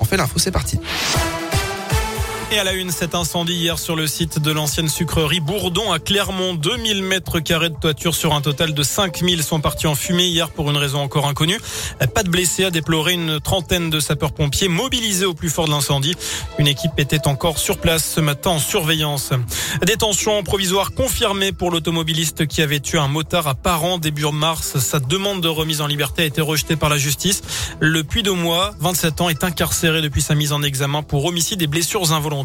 On fait l'info, c'est parti. Et à la une, cet incendie hier sur le site de l'ancienne sucrerie Bourdon à Clermont. 2000 mètres carrés de toiture sur un total de 5000 sont partis en fumée hier pour une raison encore inconnue. Pas de blessés à déplorer une trentaine de sapeurs-pompiers mobilisés au plus fort de l'incendie. Une équipe était encore sur place ce matin en surveillance. Détention provisoire confirmée pour l'automobiliste qui avait tué un motard à Paran début mars. Sa demande de remise en liberté a été rejetée par la justice. Le puits de mois, 27 ans, est incarcéré depuis sa mise en examen pour homicide et blessures involontaires.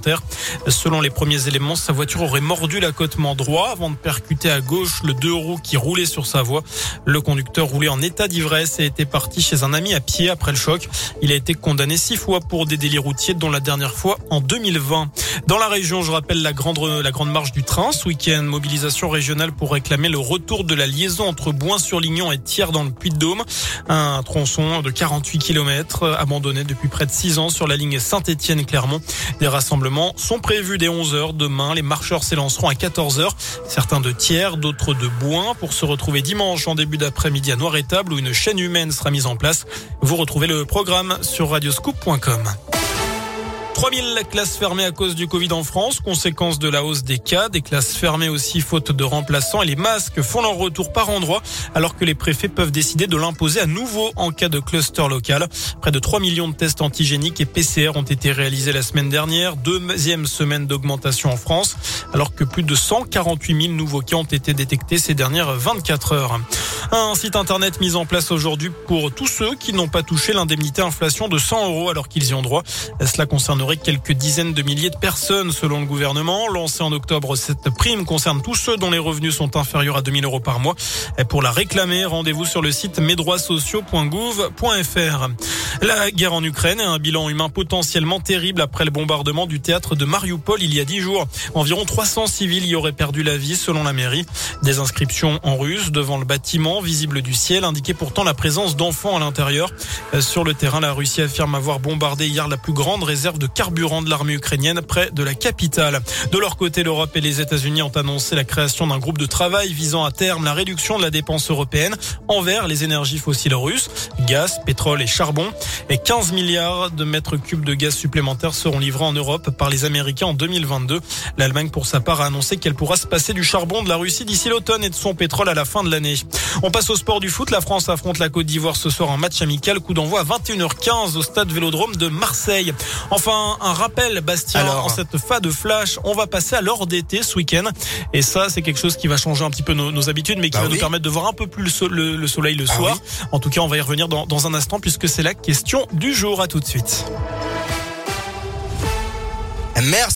Selon les premiers éléments, sa voiture aurait mordu l'accotement droit avant de percuter à gauche le deux roues qui roulait sur sa voie. Le conducteur roulait en état d'ivresse et était parti chez un ami à pied après le choc. Il a été condamné six fois pour des délits routiers, dont la dernière fois en 2020. Dans la région, je rappelle la grande, la grande marche du train ce week-end. Mobilisation régionale pour réclamer le retour de la liaison entre Boin-sur-Lignon et Thiers dans le Puy-de-Dôme. Un tronçon de 48 km abandonné depuis près de 6 ans sur la ligne Saint-Étienne-Clermont. Des rassemblements sont prévus dès 11h. Demain, les marcheurs s'élanceront à 14h. Certains de Thiers, d'autres de Boin pour se retrouver dimanche en début d'après-midi à Noir-Étable où une chaîne humaine sera mise en place. Vous retrouvez le programme sur radioscoop.com. 3000 classes fermées à cause du Covid en France, conséquence de la hausse des cas, des classes fermées aussi faute de remplaçants et les masques font leur retour par endroit alors que les préfets peuvent décider de l'imposer à nouveau en cas de cluster local. Près de 3 millions de tests antigéniques et PCR ont été réalisés la semaine dernière, deuxième semaine d'augmentation en France, alors que plus de 148 000 nouveaux cas ont été détectés ces dernières 24 heures. Un site internet mis en place aujourd'hui pour tous ceux qui n'ont pas touché l'indemnité inflation de 100 euros alors qu'ils y ont droit. Cela concernerait quelques dizaines de milliers de personnes selon le gouvernement. Lancé en octobre, cette prime concerne tous ceux dont les revenus sont inférieurs à 2000 euros par mois. Pour la réclamer, rendez-vous sur le site mesdroitssociaux.gouv.fr. La guerre en Ukraine a un bilan humain potentiellement terrible après le bombardement du théâtre de Mariupol il y a dix jours. Environ 300 civils y auraient perdu la vie selon la mairie. Des inscriptions en russe devant le bâtiment visible du ciel indiquait pourtant la présence d'enfants à l'intérieur. Euh, sur le terrain, la Russie affirme avoir bombardé hier la plus grande réserve de carburant de l'armée ukrainienne près de la capitale. De leur côté, l'Europe et les États-Unis ont annoncé la création d'un groupe de travail visant à terme la réduction de la dépense européenne envers les énergies fossiles russes, gaz, pétrole et charbon. Et 15 milliards de mètres cubes de gaz supplémentaires seront livrés en Europe par les Américains en 2022. L'Allemagne, pour sa part, a annoncé qu'elle pourra se passer du charbon de la Russie d'ici l'automne et de son pétrole à la fin de l'année. On passe au sport du foot. La France affronte la Côte d'Ivoire ce soir en match amical. Coup d'envoi à 21h15 au stade Vélodrome de Marseille. Enfin, un rappel, Bastien, en cette fin de flash, on va passer à l'heure d'été ce week-end. Et ça, c'est quelque chose qui va changer un petit peu nos, habitudes, mais qui bah va nous permettre de voir un peu plus le, soleil le ah soir. En tout cas, on va y revenir dans, dans un instant puisque c'est la question du jour. À tout de suite. Merci.